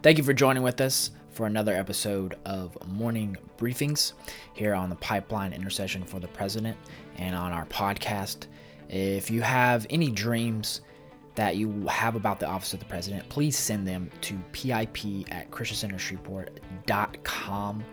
Thank you for joining with us for another episode of Morning Briefings here on the Pipeline Intercession for the President and on our podcast. If you have any dreams that you have about the Office of the President, please send them to pip at christiancentershreveport.com.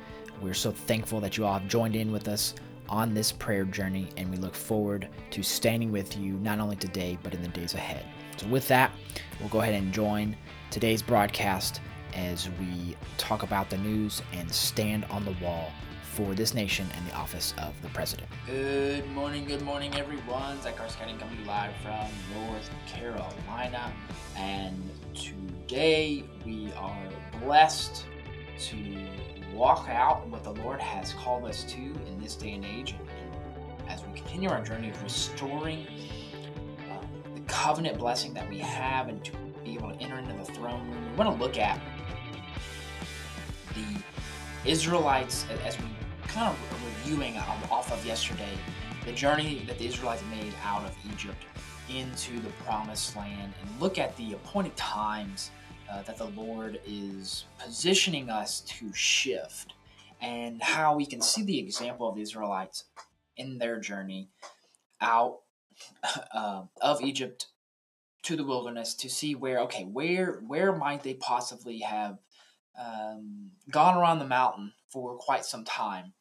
We're so thankful that you all have joined in with us on this prayer journey, and we look forward to standing with you not only today, but in the days ahead. So, with that, we'll go ahead and join today's broadcast as we talk about the news and stand on the wall for this nation and the office of the president. Good morning, good morning, everyone. Zach Carson coming live from North Carolina, and today we are blessed to walk out what the Lord has called us to in this day and age, as we continue our journey of restoring uh, the covenant blessing that we have, and to be able to enter into the throne room. We want to look at the Israelites as we kind of reviewing off of yesterday the journey that the Israelites made out of Egypt into the promised land and look at the appointed times uh, that the Lord is positioning us to shift and how we can see the example of the Israelites in their journey out uh, of Egypt to the wilderness to see where okay where where might they possibly have um, gone around the mountain for quite some time.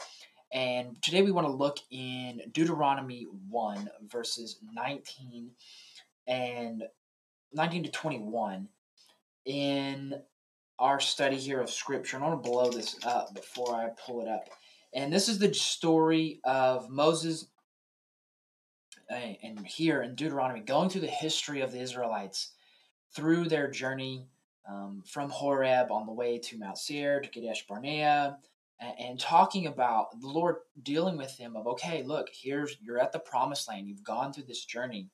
And today we want to look in Deuteronomy 1, verses 19 and 19 to 21 in our study here of Scripture. And I want to blow this up before I pull it up. And this is the story of Moses and here in Deuteronomy going through the history of the Israelites through their journey um, from Horeb on the way to Mount Seir to Kadesh Barnea, and, and, talking about the Lord dealing with them of okay, look, here's you're at the promised land, you've gone through this journey,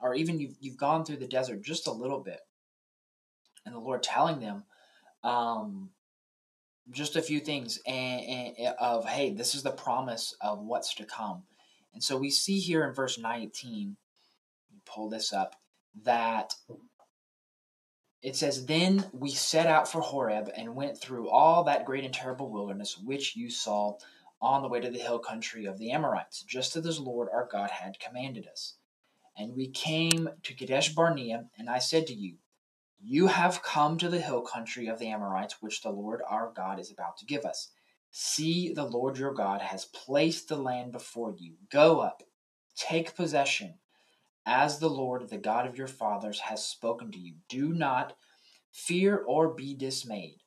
or even you've you've gone through the desert just a little bit, and the Lord telling them. Um, just a few things and, and, of hey this is the promise of what's to come and so we see here in verse 19 pull this up that it says, Then we set out for Horeb and went through all that great and terrible wilderness which you saw on the way to the hill country of the Amorites, just as the Lord our God had commanded us. And we came to Kadesh Barnea, and I said to you, You have come to the hill country of the Amorites, which the Lord our God is about to give us. See, the Lord your God has placed the land before you. Go up, take possession as the Lord, the God of your fathers, has spoken to you. Do not fear or be dismayed.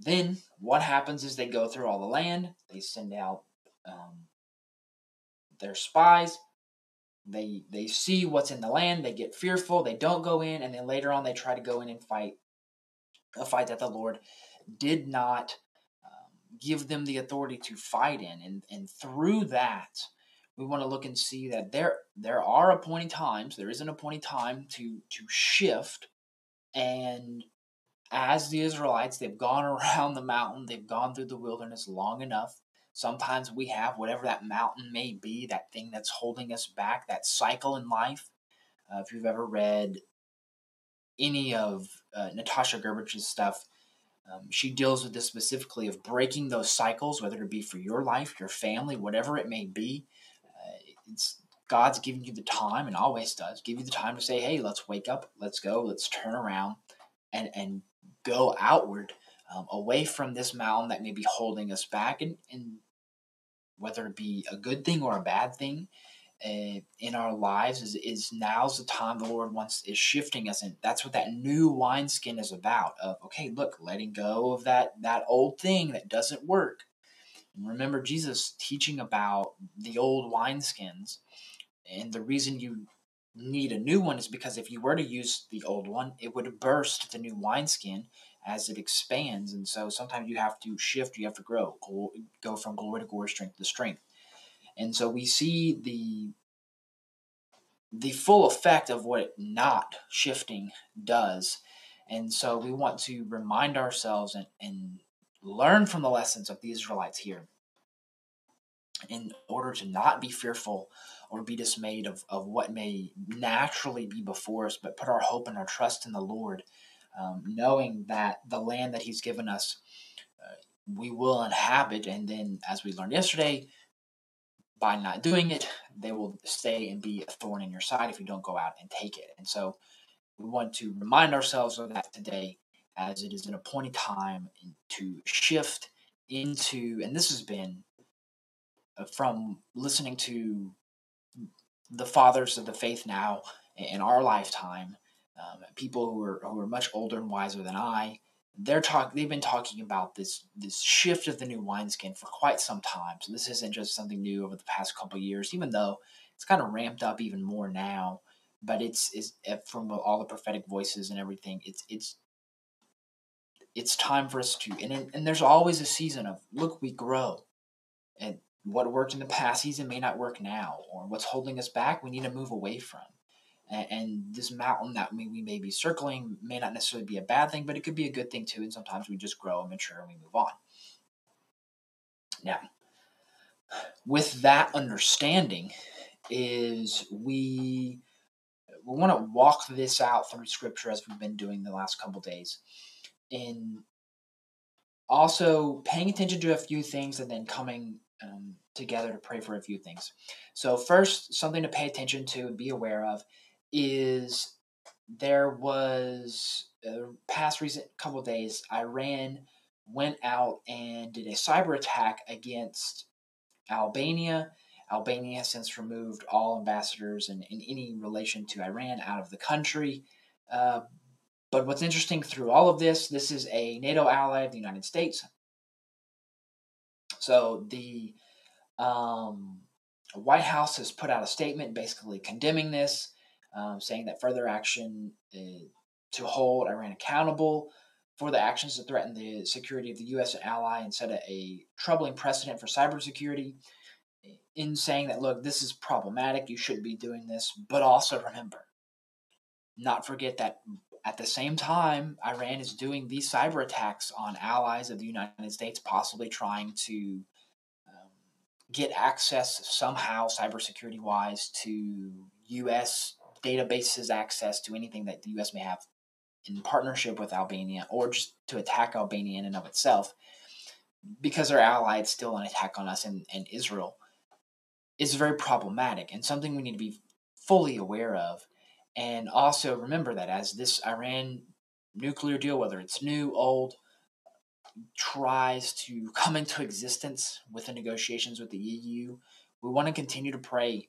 Then what happens is they go through all the land, they send out um, their spies. They they see what's in the land. They get fearful. They don't go in, and then later on they try to go in and fight a fight that the Lord did not um, give them the authority to fight in, and and through that we want to look and see that there there are appointed times there is an appointed time to to shift. And as the israelites they've gone around the mountain they've gone through the wilderness long enough. Sometimes we have whatever that mountain may be that thing that's holding us back that cycle in life. Uh, if you've ever read any of uh, natasha Grbich's stuff um, she deals with this specifically of breaking those cycles whether it be for your life your family whatever it may be it's God's giving you the time and always does give you the time to say, hey, let's wake up, let's go, let's turn around and, and go outward um, away from this mountain that may be holding us back. And, and whether it be a good thing or a bad thing uh, in our lives is, is now's the time the Lord wants is shifting us. And that's what that new wineskin is about of, okay, look, letting go of that, that old thing that doesn't work remember Jesus teaching about the old wineskins. And the reason you need a new one is because if you were to use the old one, it would burst the new wineskin as it expands. And so sometimes you have to shift, you have to grow, go from glory to glory, strength to strength. And so we see the the full effect of what not shifting does. And so we want to remind ourselves and, and learn from the lessons of the Israelites here in order to not be fearful or be dismayed of, of what may naturally be before us, but put our hope and our trust in the Lord um, knowing that the land that He's given us, uh, we will inhabit. And then, as we learned yesterday, by not doing it, they will stay and be a thorn in your side if you don't go out and take it. And so, we want to remind ourselves of that today as it is an appointed time to shift into, and this has been uh, from listening to the fathers of the faith now in our lifetime, um, people who are who are much older and wiser than I, they're talk they've been talking about this this shift of the new wineskin for quite some time. So this isn't just something new over the past couple years, even though it's kind of ramped up even more now. But it's is from all the prophetic voices and everything. It's it's it's time for us to and and there's always a season of look we grow. And what worked in the past season may not work now or what's holding us back we need to move away from. And, and this mountain that we, we may be circling may not necessarily be a bad thing but it could be a good thing too and sometimes we just grow and mature and we move on. Now with that understanding is we we want to walk this out through scripture as we've been doing the last couple days in also paying attention to a few things and then coming um, together to pray for a few things. So, first, something to pay attention to and be aware of is there was a past recent couple days, Iran went out and did a cyber attack against Albania. Albania has since removed all ambassadors and, in any relation to Iran out of the country. Uh, but what's interesting through all of this, this is a NATO ally of the United States. So the um, White House has put out a statement basically condemning this, um, saying that further action uh, to hold Iran accountable for the actions that threaten the security of the U.S. ally and set a, a troubling precedent for cybersecurity in saying that, look, this is problematic, you shouldn't be doing this, but also remember, not forget that at the same time, Iran is doing these cyber attacks on allies of the United States, possibly trying to um, get access somehow, cybersecurity wise, to U.S. databases, access to anything that the U.S. may have in partnership with Albania, or just to attack Albania in and of itself, because our ally is still an attack on us and, and Israel, is very problematic and something we need to be fully aware of and also remember that as this Iran nuclear deal, whether it's new, old, tries to come into existence with the negotiations with the EU, we want to continue to pray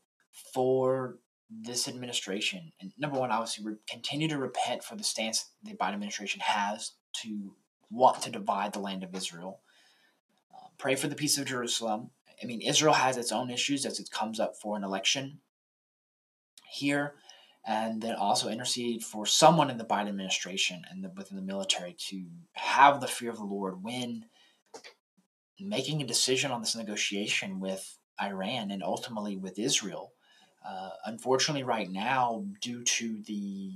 for this administration. And number one, obviously, re- continue to repent for the stance the Biden administration has to want to divide the land of Israel. Uh, pray for the peace of Jerusalem. I mean, Israel has its own issues as it comes up for an election here and then also intercede for someone in the Biden administration and the, within the military to have the fear of the Lord when making a decision on this negotiation with Iran and ultimately with Israel. Uh, unfortunately, right now, due to the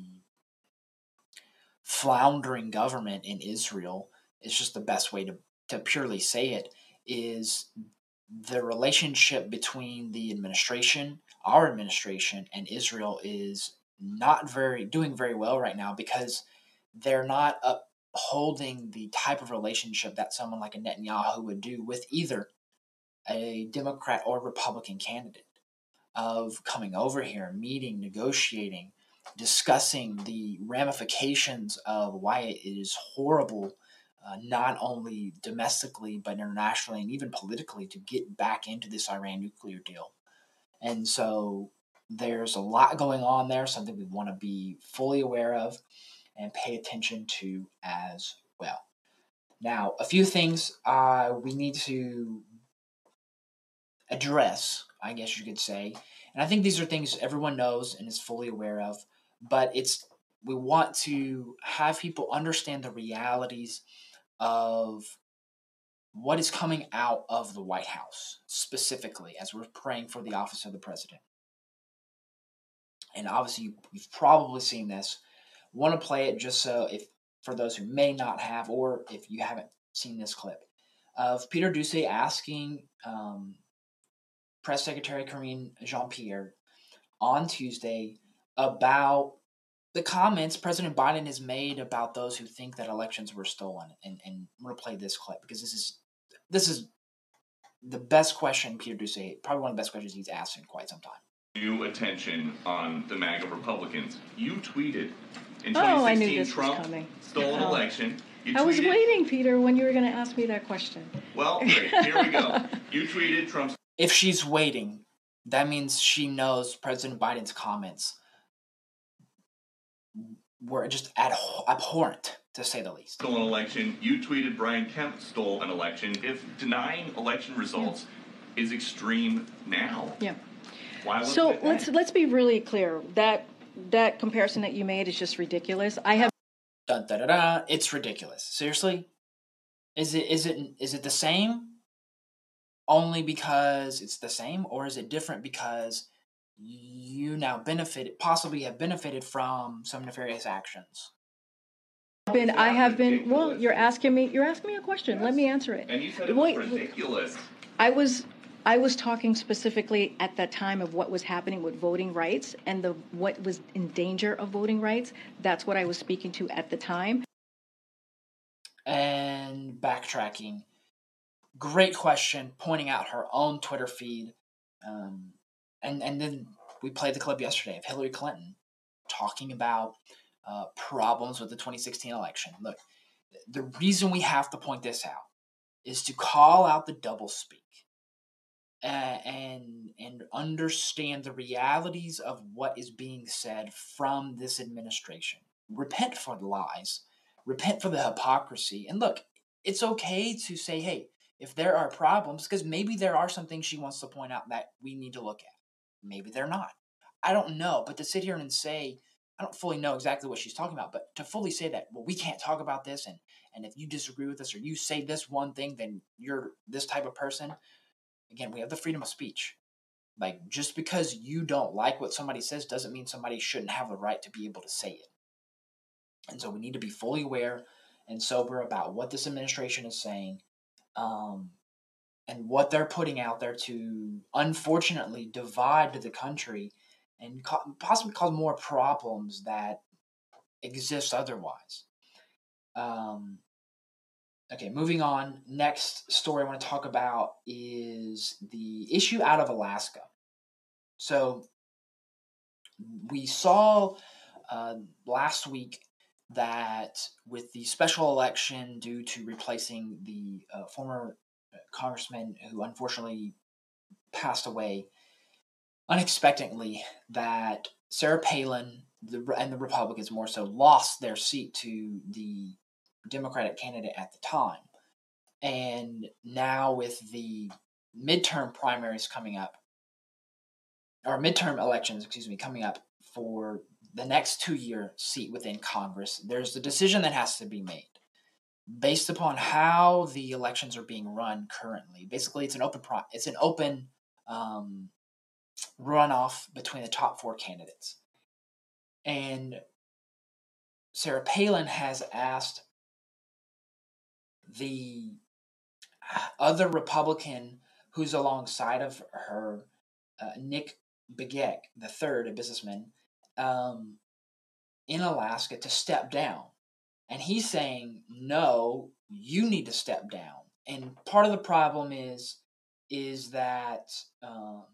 floundering government in Israel, it's just the best way to, to purely say it is the relationship between the administration, our administration, and Israel is not very doing very well right now because they're not upholding the type of relationship that someone like a Netanyahu would do with either a Democrat or Republican candidate of coming over here, meeting, negotiating, discussing the ramifications of why it is horrible, uh, not only domestically, but internationally and even politically, to get back into this Iran nuclear deal. And so there's a lot going on there, something we want to be fully aware of and pay attention to as well. Now, a few things uh, we need to address, I guess you could say. And I think these are things everyone knows and is fully aware of, but it's we want to have people understand the realities of what is coming out of the White House specifically as we're praying for the office of the president and obviously you've probably seen this. Want to play it just so if for those who may not have, or if you haven't seen this clip of Peter Doocy asking um, Press Secretary Karine Jean Pierre on Tuesday about the comments President Biden has made about those who think that elections were stolen. And, and I'm going to play this clip because this is this is the best question Peter Doocy, probably one of the best questions he's asked in quite some time. New attention on the MAGA Republicans. You tweeted in 2016 oh, I knew this Trump was coming. stole an Oh. election. You I was waiting, Peter, when you were going to ask me that question. Well, great. Here we go. You tweeted Trump's If she's waiting, that means she knows President Biden's comments were just abhor- abhorrent, to say the least. stolen election. You tweeted Brian Kemp stole an election. If denying election results is extreme now, Yeah. Why So let's then? let's be really clear. That that comparison that you made is just ridiculous. I have Dun, da, da, da. It's ridiculous. Seriously, is it is it is it the same? Only because it's the same, or is it different because you now benefit, possibly have benefited from some nefarious actions? been I have been well, you're asking me you're asking me a question. Let me answer it. And you said it was Wait, ridiculous. I was I was talking specifically at that time of what was happening with voting rights and the what was in danger of voting rights. That's what I was speaking to at the time. and backtracking. Great question, pointing out her own Twitter feed, um, and and then we played the clip yesterday of Hillary Clinton talking about uh, problems with the 2016 election. Look, the reason we have to point this out is to call out the doublespeak and and understand the realities of what is being said from this administration. Repent for the lies repent for the hypocrisy. And look, it's okay to say, hey, if there are problems, because maybe there are some things she wants to point out that we need to look at. Maybe they're not. I don't know. But to sit here and say, I don't fully know exactly what she's talking about, but to fully say that, well, we can't talk about this, and and if you disagree with us or you say this one thing, then you're this type of person. Again, we have the freedom of speech. Like just because you don't like what somebody says doesn't mean somebody shouldn't have the right to be able to say it. And so we need to be fully aware and sober about what this administration is saying um, and what they're putting out there to unfortunately divide the country and co- possibly cause more problems that exist otherwise. Um, okay, moving on. Next story I want to talk about is the issue out of Alaska. So we saw uh, last week that with the special election due to replacing the uh, former congressman who unfortunately passed away unexpectedly, that Sarah Palin the, and the Republicans more so lost their seat to the Democratic candidate at the time. And now with the midterm primaries coming up, or midterm elections, excuse me, coming up for the next two year seat within Congress, there's a decision that has to be made based upon how the elections are being run currently. Basically, it's an open pro- it's an open um, runoff between the top four candidates, and Sarah Palin has asked the other Republican who's alongside of her, uh, Nick Begich, the third, a businessman, um, in Alaska to step down. And he's saying, no, you need to step down. And part of the problem is, is that um,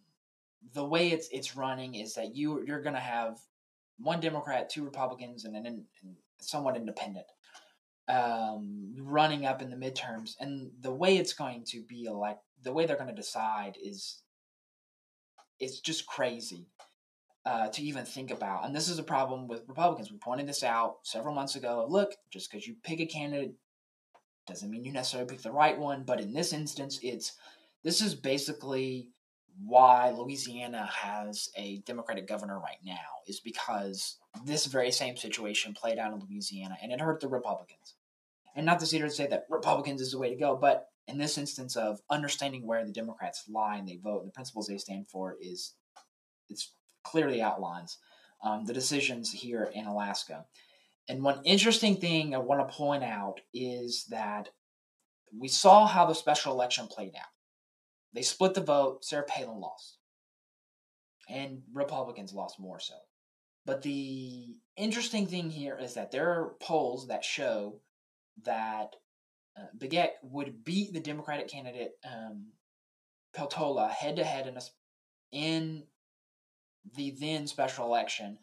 the way it's it's running is that you you're going to have one Democrat, two Republicans, and then somewhat independent um, running up in the midterms. And the way it's going to be like the way they're going to decide is, it's just crazy uh, to even think about. And this is a problem with Republicans. We pointed this out several months ago. Look, just because you pick a candidate doesn't mean you necessarily pick the right one. But in this instance, it's this is basically why Louisiana has a Democratic governor right now is because this very same situation played out in Louisiana and it hurt the Republicans. And not to sit here and say that Republicans is the way to go, but in this instance of understanding where the Democrats lie and they vote and the principles they stand for is it's clearly outlines um, the decisions here in Alaska. And one interesting thing I want to point out is that we saw how the special election played out. They split the vote. Sarah Palin lost, and Republicans lost more so. But the interesting thing here is that there are polls that show that uh, Begich would beat the Democratic candidate um, Peltola head to head in a, in the then special election,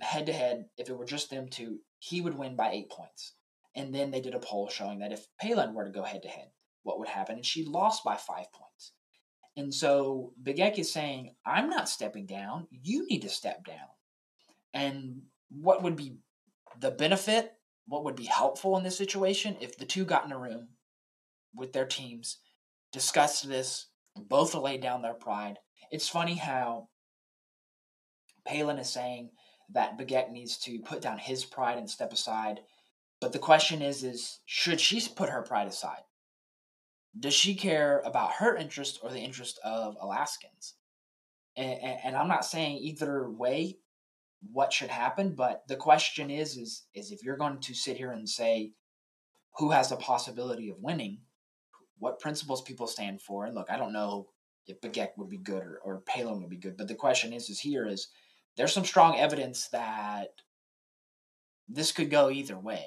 head to head. If it were just them two, he would win by eight points. And then they did a poll showing that if Palin were to go head to head, what would happen? And she lost by five points. And so Begich is saying, I'm not stepping down. You need to step down. And what would be the benefit? What would be helpful in this situation if the two got in a room with their teams, discussed this, both laid down their pride? It's funny how Palin is saying that Begich needs to put down his pride and step aside. But the question is, is should she put her pride aside? does she care about her interest or the interest of Alaskans? And, and, and, I'm not saying either way what should happen, but the question is, is, is if you're going to sit here and say who has the possibility of winning, what principles people stand for, and look, I don't know if Begich would be good or, or Palin would be good, but the question is, is here is there's some strong evidence that this could go either way.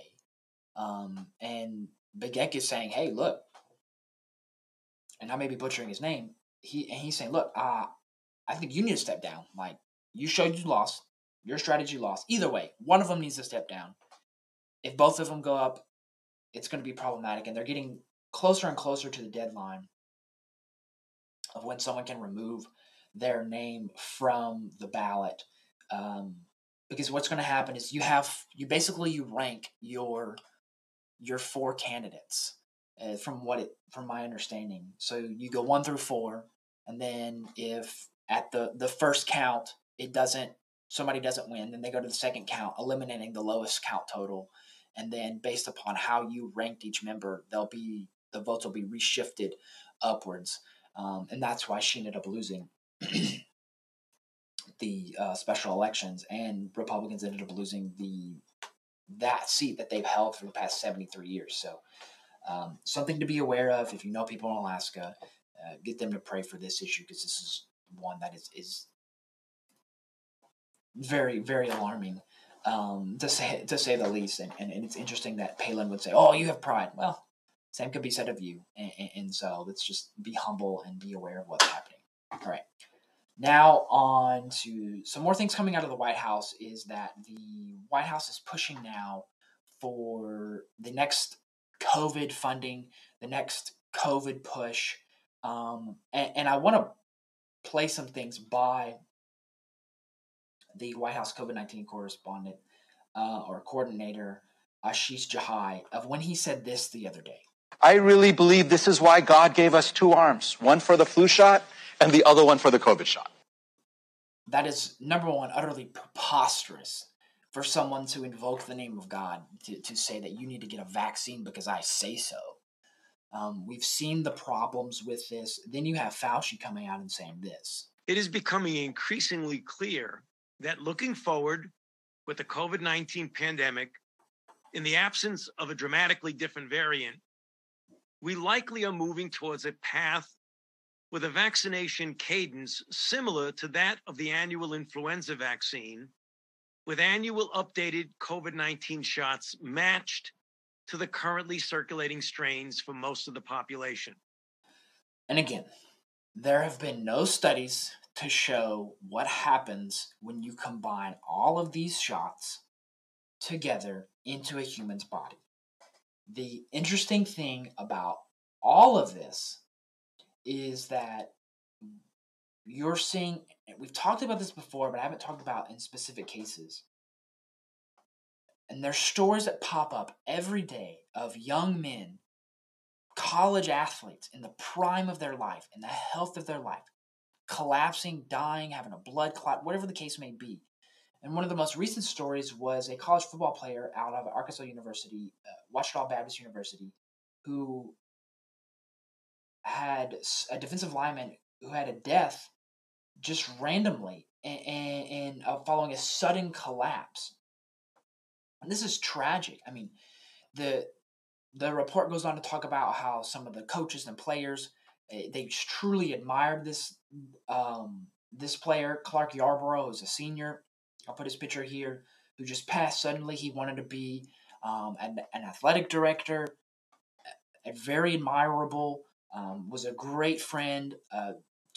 Um, and Begich is saying, hey, look, and I may be butchering his name. He and he's saying, "Look, uh, I think you need to step down. Like you showed you lost, your strategy lost. Either way, one of them needs to step down. If both of them go up, it's going to be problematic, and they're getting closer and closer to the deadline of when someone can remove their name from the ballot. Um, because what's going to happen is you have you basically you rank your your four candidates uh, from what it from my understanding. So you go one through four, and then if at the the first count it doesn't somebody doesn't win, then they go to the second count, eliminating the lowest count total, and then based upon how you ranked each member, they'll be the votes will be reshifted upwards, um, and that's why she ended up losing. the uh, special elections and Republicans ended up losing the that seat that they've held for the past 73 years. So um, something to be aware of if you know people in Alaska. Uh, get them to pray for this issue because this is one that is is very very alarming um, to say to say the least. And, and, and it's interesting that Palin would say, "Oh, you have pride." Well, same could be said of you. And, and, and so let's just be humble and be aware of what's happening. All right. Now on to some more things coming out of the White House is that the White House is pushing now for the next COVID funding, the next COVID push. Um, and, and I want to play some things by the White House COVID 19 correspondent uh, or coordinator, Ashish Jha, of when he said this the other day. I really believe this is why God gave us two arms one for the flu shot and the other one for the COVID shot. That is, number one, utterly preposterous for someone to invoke the name of God to, to say that you need to get a vaccine because I say so. Um, we've seen the problems with this. Then you have Fauci coming out and saying this. It is becoming increasingly clear that looking forward with the COVID 19 pandemic, in the absence of a dramatically different variant, we likely are moving towards a path with a vaccination cadence similar to that of the annual influenza vaccine, with annual updated COVID 19 shots matched to the currently circulating strains for most of the population. And again, there have been no studies to show what happens when you combine all of these shots together into a human's body. The interesting thing about all of this is that you're seeing we've talked about this before, but I haven't talked about in specific cases. And there's stories that pop up every day of young men, college athletes in the prime of their life, in the health of their life, collapsing, dying, having a blood clot, whatever the case may be. And one of the most recent stories was a college football player out of Arkansas University, uh, Baptist University, who had a defensive lineman who had a death just randomly and, and, and uh, following a sudden collapse. And this is tragic. I mean, the the report goes on to talk about how some of the coaches and players they truly admired this um, this player Clark Yarbrough, is a senior, I'll put his picture here, who just passed. Suddenly, he wanted to be um, an, an athletic director, a, a very admirable, um, was a great friend uh,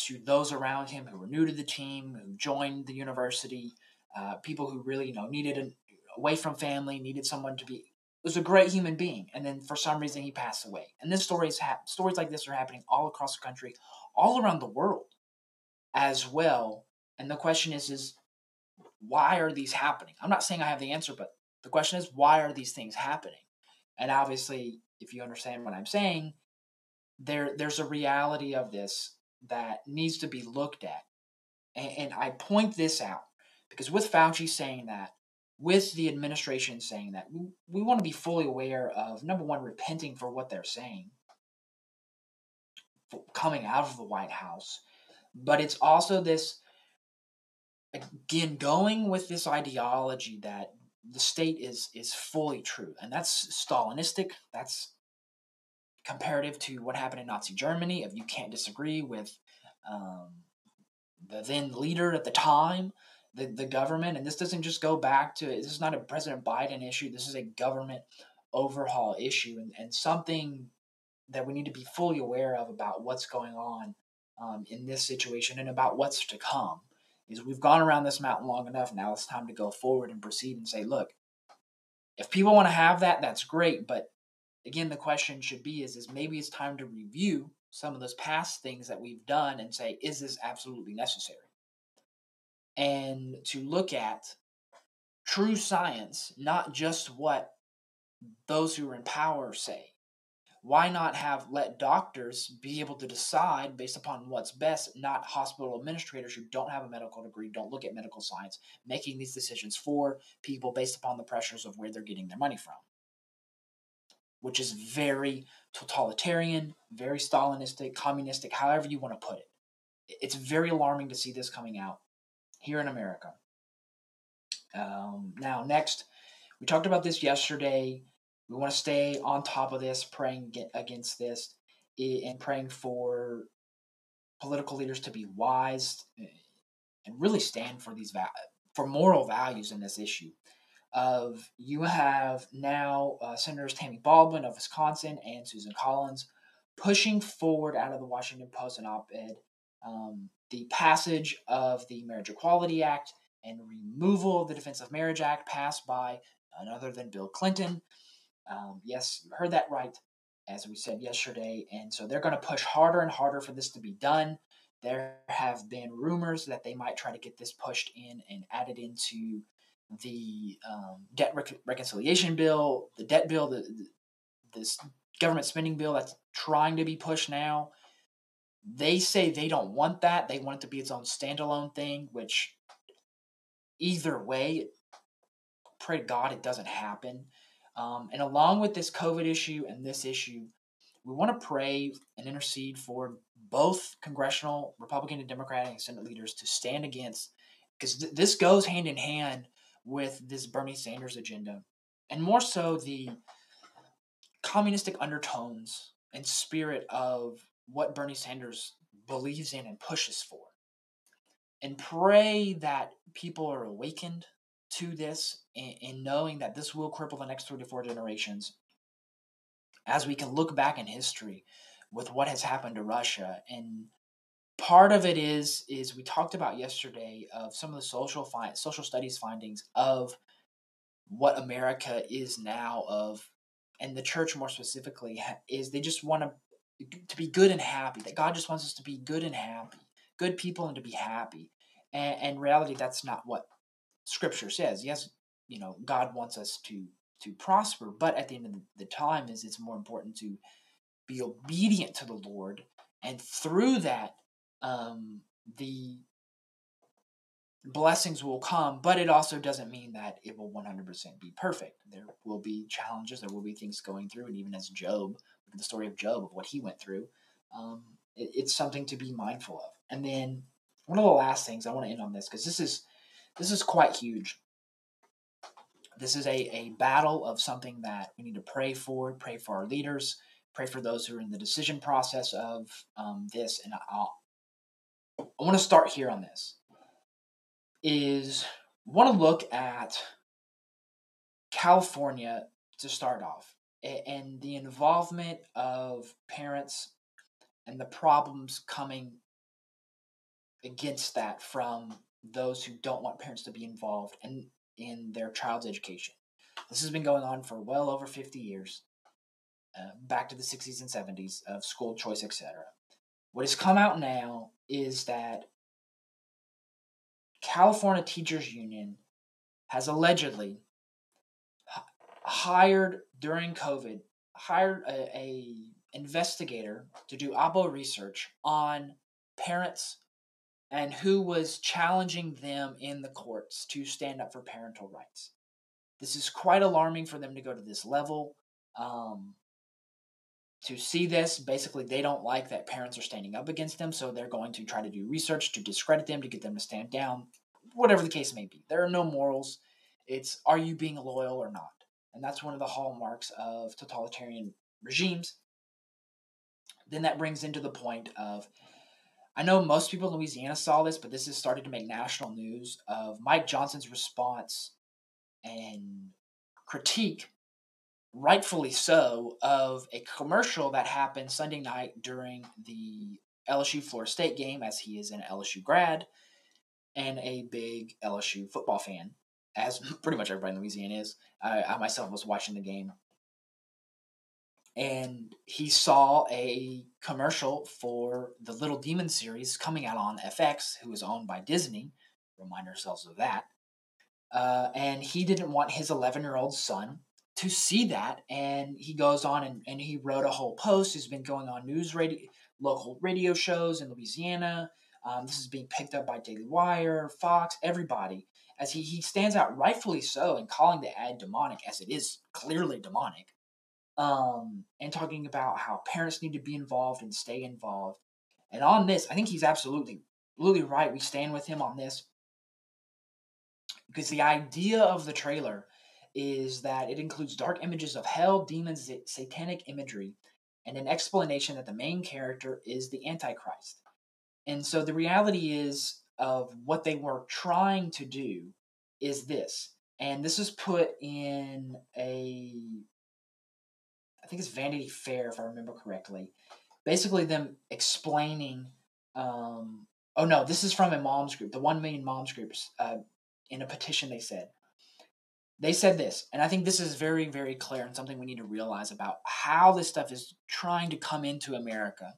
to those around him who were new to the team, who joined the university, uh, people who really you know needed an, away from family, needed someone to be. Was a great human being, and then for some reason he passed away. And this stories ha- stories like this are happening all across the country, all around the world, as well. And the question is, is why are these happening? I'm not saying I have the answer, but the question is, why are these things happening? And obviously, if you understand what I'm saying, there there's a reality of this that needs to be looked at. And, and I point this out because with Fauci saying that, with the administration saying that, we, we want to be fully aware of number one, repenting for what they're saying coming out of the White House, but it's also this again going with this ideology that the state is is fully true, and that's Stalinistic. That's comparative to what happened in Nazi Germany. If you can't disagree with um, the then leader at the time, the, the government, and this doesn't just go back to this is not a President Biden issue. This is a government overhaul issue, and, and something that we need to be fully aware of about what's going on um, in this situation and about what's to come is we've gone around this mountain long enough. Now it's time to go forward and proceed and say, look, if people want to have that, that's great. But again, the question should be is, is maybe it's time to review some of those past things that we've done and say, is this absolutely necessary? And to look at true science, not just what those who are in power say. Why not have let doctors be able to decide based upon what's best not hospital administrators who don't have a medical degree don't look at medical science making these decisions for people based upon the pressures of where they're getting their money from? Which is very totalitarian very stalinistic communistic however you want to put it. It's very alarming to see this coming out here in america um, now next we talked about this yesterday we want to stay on top of this, praying against this, and praying for political leaders to be wise eh, and really stand for these for moral values in this issue. Of you have now uh, Senators Tammy Baldwin of Wisconsin and Susan Collins pushing forward out of the Washington Post and op-ed um, the passage of the Marriage Equality Act and removal of the Defense of Marriage Act passed by none other than Bill Clinton. Um, yes, you heard that right, as we said yesterday. And so they're going to push harder and harder for this to be done. There have been rumors that they might try to get this pushed in and added into the um, debt rec- reconciliation bill, the debt bill, the, the, this government spending bill that's trying to be pushed now. They say they don't want that. They want it to be its own standalone thing, which either way, pray to God it doesn't happen. Um, and along with this COVID issue and this issue, we want to pray and intercede for both congressional Republican and Democratic and Senate leaders to stand against, because th- this goes hand in hand with this Bernie Sanders agenda, and more so the communistic undertones and spirit of what Bernie Sanders believes in and pushes for. And pray that people are awakened to this in, knowing that this will cripple the next three to four generations as we can look back in history with what has happened to Russia and part of it is is we talked about yesterday of some of the social fi- social studies findings of what America is now of and the church more specifically is they just want to to be good and happy that God just wants us to be good and happy good people and to be happy and, and reality that's not what scripture says. Yes, you know, God wants us to to prosper, but at the end of the time is it's more important to be obedient to the Lord, and through that, um, the blessings will come. But it also doesn't mean that it will 100% be perfect. There will be challenges. There will be things going through, and even as Job, the story of Job of what he went through. Um, it, it's something to be mindful of. And then one of the last things I want to end on this because this is this is quite huge. This is a, a battle of something that we need to pray for, pray for our leaders, pray for those who are in the decision process of um, this. And I'll, I want to start here on this. Is want to look at California to start off and the involvement of parents and the problems coming against that from those who don't want parents to be involved in, in their child's education. This has been going on for well over 50 years, uh, back to the 60s and 70s of school choice, etc. What has come out now is that California Teachers Union has allegedly hired during COVID hired a, a investigator to do oppo research on parents and who was challenging them in the courts to stand up for parental rights. This is quite alarming for them to go to this level. Um, to see this, basically, they don't like that parents are standing up against them, so they're going to try to do research to discredit them, to get them to stand down, whatever the case may be. There are no morals. It's are you being loyal or not? And that's one of the hallmarks of totalitarian regimes. Then that brings into the point of I know most people in Louisiana saw this, but this has started to make national news of Mike Johnson's response and critique, rightfully so, of a commercial that happened Sunday night during the LSU Florida State game, as he is an LSU grad and a big LSU football fan, as pretty much everybody in Louisiana is. I, I myself was watching the game and he saw a commercial for the Little Demon series coming out on FX, who is owned by Disney. Remind ourselves of that. Uh, and he didn't want his 11 year old son to see that. And he goes on and, and he wrote a whole post. He's been going on news radio, local radio shows in Louisiana. Um, this is being picked up by Daily Wire, Fox, everybody, as he, he stands out rightfully so in calling the ad demonic, as it is clearly demonic um, and talking about how parents need to be involved and stay involved. And on this, I think he's absolutely, absolutely right. We stand with him on this because the idea of the trailer is that it includes dark images of hell, demons, satanic imagery, and an explanation that the main character is the Antichrist. And so the reality is of what they were trying to do is this. And this is put in a I think it's Vanity Fair, if I remember correctly. Basically, them explaining. Um, oh no, this is from a moms group, the One Million Moms groups. Uh, in a petition, they said they said this, and I think this is very, very clear and something we need to realize about how this stuff is trying to come into America.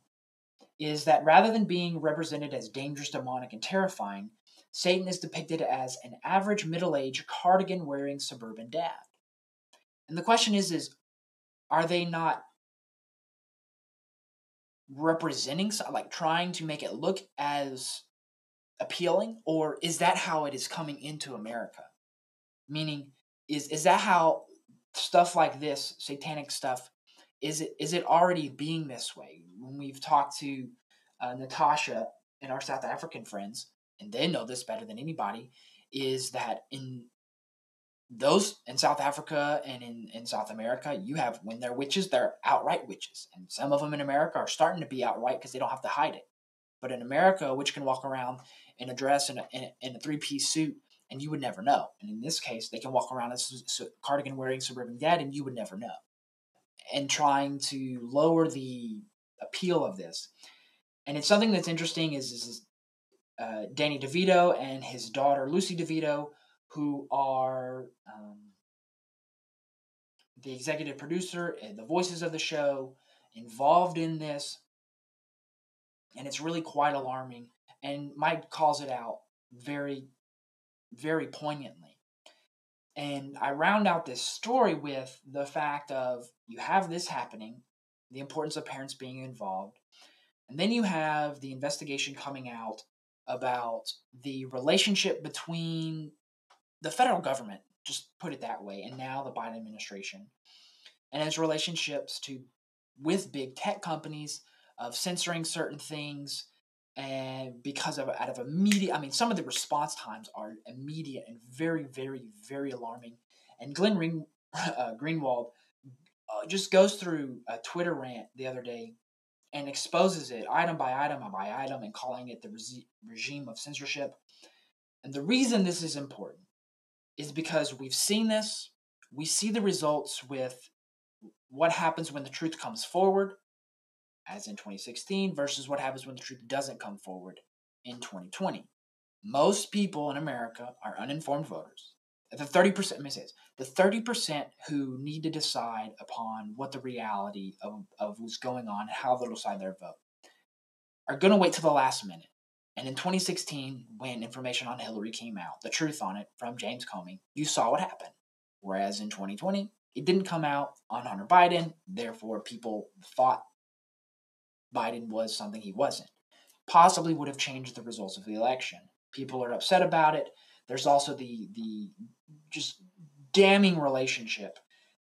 Is that rather than being represented as dangerous, demonic, and terrifying, Satan is depicted as an average middle aged cardigan wearing suburban dad. And the question is, is are they not representing like trying to make it look as appealing or is that how it is coming into america meaning is is that how stuff like this satanic stuff is it is it already being this way when we've talked to uh, natasha and our south african friends and they know this better than anybody is that in those in South Africa and in, in South America, you have when they're witches, they're outright witches. And some of them in America are starting to be outright because they don't have to hide it. But in America, a witch can walk around in a dress and a, in a, in three piece suit and you would never know. And in this case, they can walk around as a cardigan wearing suburban dad and you would never know. And trying to lower the appeal of this. And it's something that's interesting is, is uh, Danny DeVito and his daughter Lucy DeVito who are um, the executive producer and the voices of the show involved in this. And it's really quite alarming. And Mike calls it out very, very poignantly. And I round out this story with the fact of you have this happening, the importance of parents being involved. And then you have the investigation coming out about the relationship between the federal government, just put it that way, and now the Biden administration, and its relationships to with big tech companies of censoring certain things and because of out of immediate i mean some of the response times are immediate and very very very alarming. And glenn Ring, uh, greenwald uh, just goes through a twitter rant the other day and exposes it item by item by item and calling it the regime of censorship. And the reason this is important is because we've seen this. We see the results with what happens when the truth comes forward, as in 2016, versus what happens when the truth doesn't come forward in 2020. Most people in America are uninformed voters. The 30%, let me say this, the 30% who need to decide upon what the reality of, of what's going on and how they'll decide their vote are going to wait till the last minute. And in 2016, when information on Hillary came out, the truth on it from James Comey, you saw what happened. Whereas in 2020, it didn't come out on Hunter Biden. Therefore, people thought Biden was something he wasn't. Possibly would have changed the results of the election. People are upset about it. There's also the the just damning relationship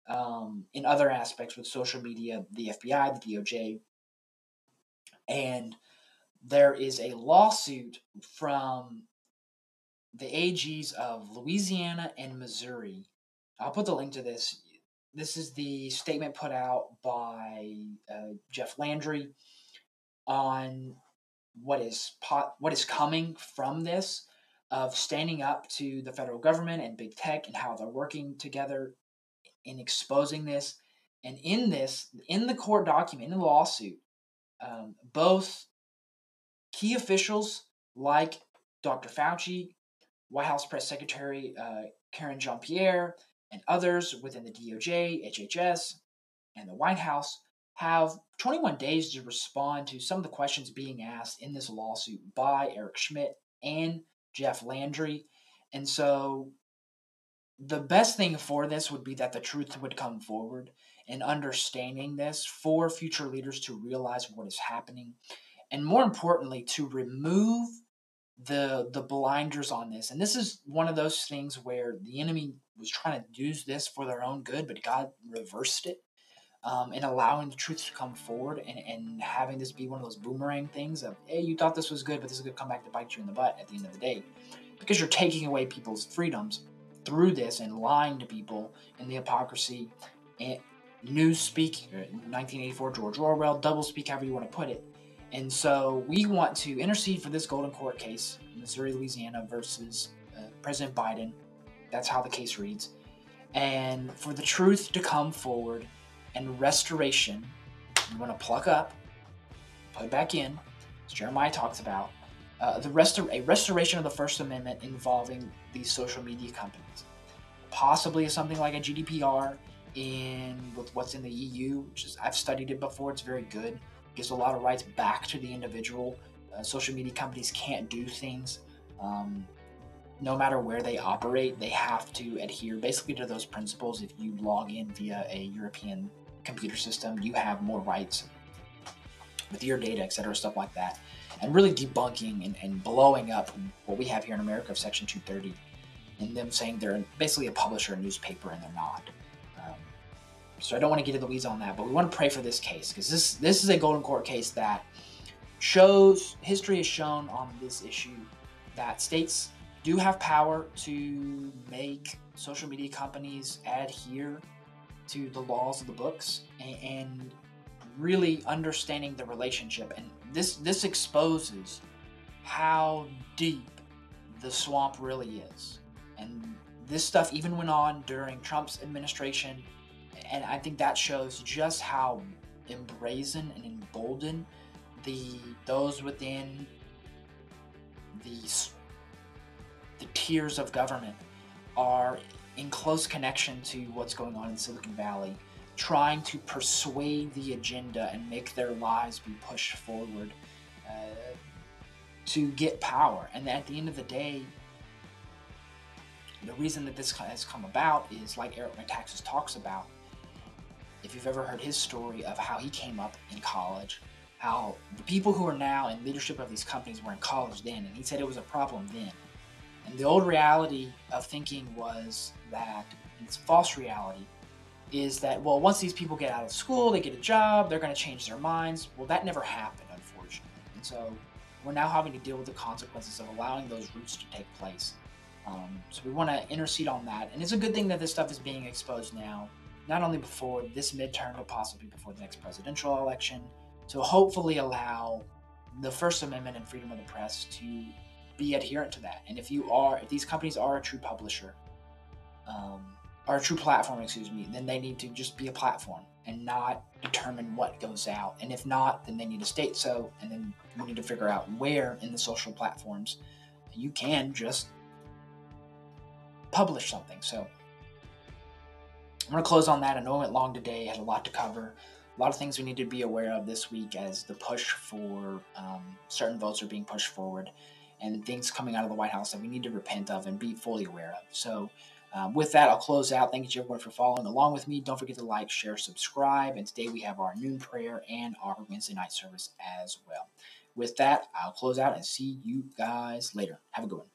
um, in other aspects with social media, the FBI, the DOJ, and there is a lawsuit from the AGs of Louisiana and Missouri. I'll put the link to this. This is the statement put out by uh, Jeff Landry on what is pot, what is coming from this of standing up to the federal government and big tech and how they're working together in exposing this. And in this, in the court document, in the lawsuit, um, both key officials like Dr. Fauci, White House Press Secretary uh, Karine Jean Pierre, and others within the DOJ, HHS, and the White House have 21 days to respond to some of the questions being asked in this lawsuit by Eric Schmitt and Jeff Landry. And so the best thing for this would be that the truth would come forward and understanding this for future leaders to realize what is happening. And more importantly to remove the the blinders on this. And this is one of those things where the enemy was trying to use this for their own good but god reversed it um, and allowing the truth to come forward and, and having this be one of those boomerang things of hey you thought this was good but this is going to come back to bite you in the butt at the end of the day because you're taking away people's freedoms through this and lying to people in the hypocrisy and news speak 1984 george orwell double speak however you want to put it and so we want to intercede for this Golden Court case, Missouri, Louisiana versus uh, President Biden. That's how the case reads. And for the truth to come forward and restoration, we want to pluck up, put it back in, as Jeremiah talks about, uh, the restor- a restoration of the First Amendment involving these social media companies. Possibly something like a GDPR in with what's in the EU, which is I've studied it before. It's very good gives a lot of rights back to the individual. Uh, social media companies can't do things. Um, no matter where they operate, they have to adhere basically to those principles. If you log in via a European computer system, you have more rights with your data, etc., stuff like that. And really debunking and, and blowing up what we have here in America of Section 230 and them saying they're basically a publisher, a newspaper, and they're not. Um, so I don't want to get into the weeds on that, but we want to pray for this case because this this is a golden court case that shows history has shown on this issue that states do have power to make social media companies adhere to the laws of the books and, and really understanding the relationship. And this this exposes how deep the swamp really is. And this stuff even went on during Trump's administration. And I think that shows just how embrazen and emboldened the those within the the tiers of government are in close connection to what's going on in Silicon Valley, trying to persuade the agenda and make their lives be pushed forward uh, to get power. And at the end of the day, the reason that this has come about is like Eric Metaxas talks about if you've ever heard his story of how he came up in college, how the people who are now in leadership of these companies were in college then, and he said it was a problem then. And the old reality of thinking was that it's false reality is that well once these people get out of school they get a job they're going to change their minds. Well that never happened unfortunately. And so we're now having to deal with the consequences of allowing those roots to take place. Um, so we want to intercede on that. And it's a good thing that this stuff is being exposed now not only before this midterm, but possibly before the next presidential election, to hopefully allow the First Amendment and freedom of the press to be adherent to that. And if you are, if these companies are a true publisher, um, or a true platform, excuse me, then they need to just be a platform and not determine what goes out. And if not, then they need to state so. And then we need to figure out where in the social platforms you can just publish something. So I'm going to close on that. I know I went long today, had a lot to cover. A lot of things we need to be aware of this week as the push for um, certain votes are being pushed forward and things coming out of the White House that we need to repent of and be fully aware of. So, um, with that, I'll close out. Thank you everyone for following along with me. Don't forget to like, share, subscribe. And today we have our noon prayer and our Wednesday night service as well. With that, I'll close out and see you guys later. Have a good one.